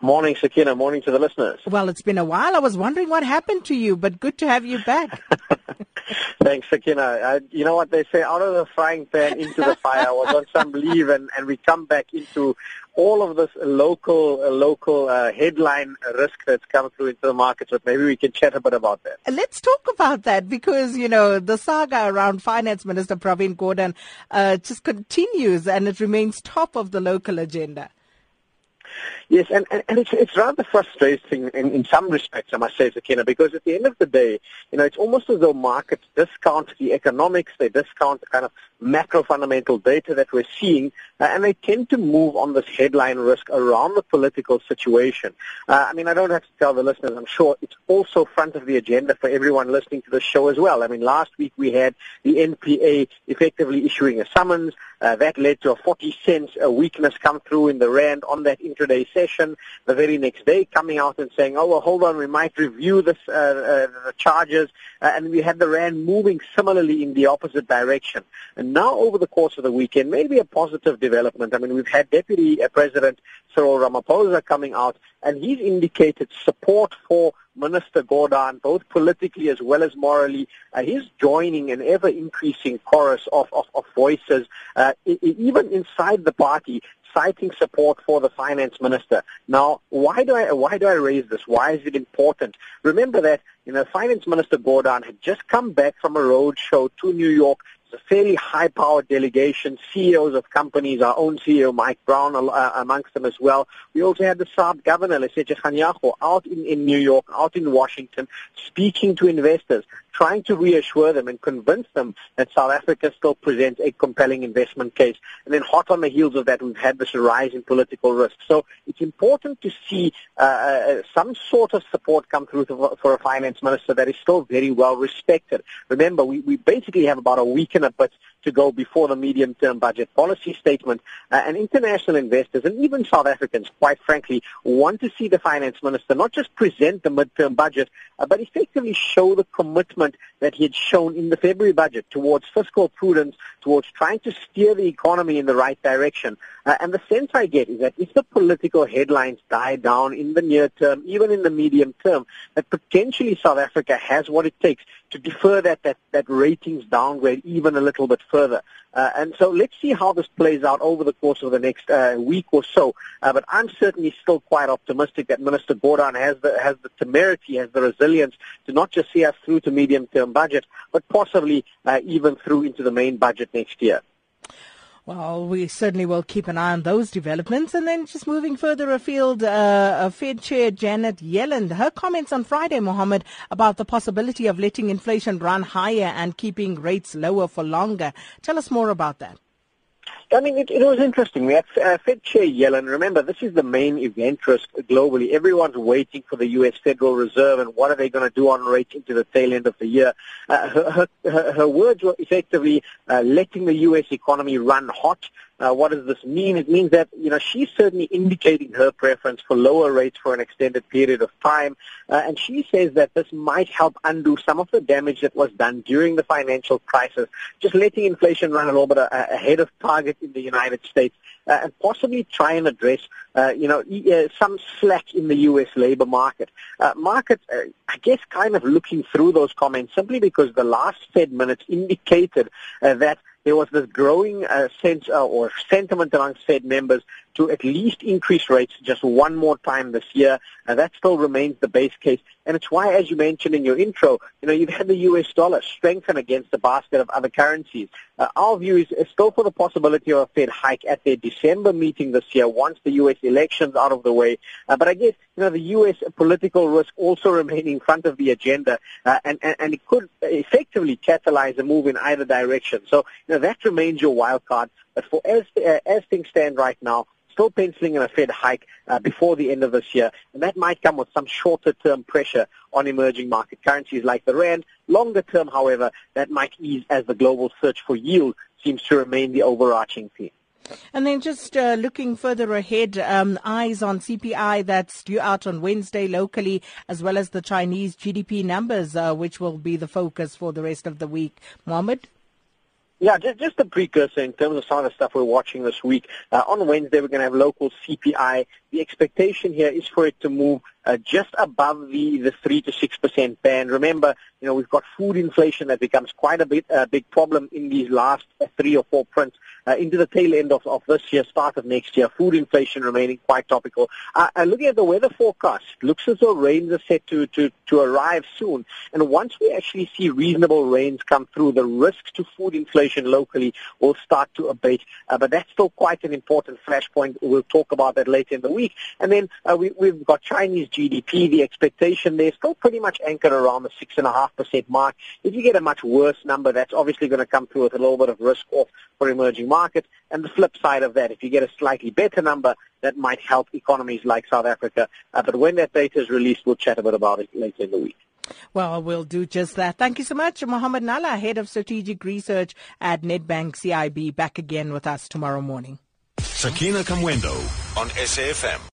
Morning, Sakina. Morning to the listeners. Well, it's been a while. I was wondering what happened to you, but good to have you back. Thanks, Sakina. Uh, you know what they say, out of the frying pan into the fire. I was on some leave, and, and we come back into all of this local uh, local uh, headline risk that's come through into the markets. But maybe we can chat a bit about that. Let's talk about that because you know the saga around Finance Minister Pravin Gordhan uh, just continues, and it remains top of the local agenda. Yes, and, and, and it's, it's rather frustrating in, in some respects, I must say, Sakina, because at the end of the day, you know, it's almost as though markets discount the economics, they discount the kind of macro fundamental data that we're seeing, uh, and they tend to move on this headline risk around the political situation. Uh, I mean, I don't have to tell the listeners, I'm sure it's also front of the agenda for everyone listening to the show as well. I mean, last week we had the NPA effectively issuing a summons. Uh, that led to a 40 cents a weakness come through in the rand on that intraday session. The very next day, coming out and saying, "Oh, well, hold on, we might review this uh, uh, the charges," uh, and we had the rand moving similarly in the opposite direction. And now, over the course of the weekend, maybe a positive development. I mean, we've had Deputy uh, President Cyril Ramaphosa coming out, and he's indicated support for Minister Gordhan, both politically as well as morally. Uh, he's joining an ever-increasing chorus of, of, of voices, uh, even inside the party, citing support for the finance minister. Now, why do I why do I raise this? Why is it important? Remember that you know, Finance Minister Gordhan had just come back from a road show to New York it's a fairly high-powered delegation, CEOs of companies, our own CEO, Mike Brown, uh, amongst them as well. We also had the SARB governor, Lesetja Kganyago, out in, in New York, out in Washington, speaking to investors, trying to reassure them and convince them that South Africa still presents a compelling investment case. And then hot on the heels of that, we've had this rise in political risk. So it's important to see uh, uh some sort of support come through for a finance minister that is still very well respected. Remember, we, we basically have about a week and a bit to go before the medium-term budget policy statement. Uh, and international investors and even South Africans, quite frankly, want to see the finance minister not just present the midterm budget, uh, but effectively show the commitment that he had shown in the February budget towards fiscal prudence, towards trying to steer the economy in the right direction. Uh, and the sense I get is that if the political headlines die down in the near term, even in the medium term, that potentially South Africa has what it takes to defer that, that, that ratings downgrade even a little bit further. Uh, and so let's see how this plays out over the course of the next uh, week or so. Uh, but I'm certainly still quite optimistic that Minister Gordhan has the, has the temerity, has the resilience to not just see us through to medium-term budget, but possibly uh, even through into the main budget next year. Well, we certainly will keep an eye on those developments. And then just moving further afield, uh, Fed Chair Janet Yellen, her comments on Friday, Mohammed, about the possibility of letting inflation run higher and keeping rates lower for longer. Tell us more about that. I mean, it, it was interesting. We had uh, Fed Chair Yellen. Remember, this is the main event risk globally. Everyone's waiting for the U.S. Federal Reserve and what are they going to do on rates into the tail end of the year. Uh, her, her, her words were effectively uh, letting the U.S. economy run hot. Uh, what does this mean? It means that, you know, she's certainly indicating her preference for lower rates for an extended period of time. Uh, and she says that this might help undo some of the damage that was done during the financial crisis, just letting inflation run a little bit uh, ahead of target in the United States. Uh, and possibly try and address, uh, you know, uh, some slack in the U.S. labor market. Uh, market, uh, I guess, kind of looking through those comments simply because the last Fed minutes indicated uh, that there was this growing uh, sense uh, or sentiment among Fed members to at least increase rates just one more time this year. And that still remains the base case. And it's why, as you mentioned in your intro, you know, you've had the U.S. dollar strengthen against a basket of other currencies. Uh, our view is, is still for the possibility of a Fed hike at their December meeting this year once the U.S. elections out of the way. Uh, but I guess, you know, the U.S. political risk also remaining in front of the agenda, uh, and, and, and it could effectively catalyze a move in either direction. So, you know, that remains your wild card. But for as, uh, as things stand right now, still penciling in a Fed hike uh, before the end of this year, and that might come with some shorter-term pressure on emerging market currencies like the rand. Longer term, however, that might ease as the global search for yield seems to remain the overarching theme. And then just uh, looking further ahead, um, eyes on CPI that's due out on Wednesday locally, as well as the Chinese GDP numbers, uh, which will be the focus for the rest of the week. Mohammed? Yeah, just, just a precursor in terms of some of the stuff we're watching this week. Uh, on Wednesday, we're going to have local CPI. The expectation here is for it to move uh, just above the, the 3 to 6% band. Remember, you know, we've got food inflation that becomes quite a bit, a big problem in these last uh, three or four prints uh, into the tail end of, of this year, start of next year. Food inflation remaining quite topical. Uh, looking at the weather forecast, looks as though rains are set to, to, to arrive soon. And once we actually see reasonable rains come through, the risks to food inflation locally will start to abate. Uh, but that's still quite an important flashpoint. We'll talk about that later in the week. And then uh, we, we've got Chinese GDP. The expectation there is still pretty much anchored around the 6.5% mark. If you get a much worse number, that's obviously going to come through with a little bit of risk off for emerging markets. And the flip side of that, if you get a slightly better number, that might help economies like South Africa. Uh, but when that data is released, we'll chat a bit about it later in the week. Well, we'll do just that. Thank you so much, Mohammed Nalla, Head of Strategic Research at Nedbank CIB, back again with us tomorrow morning. Sakina Kamwendo on SAFM.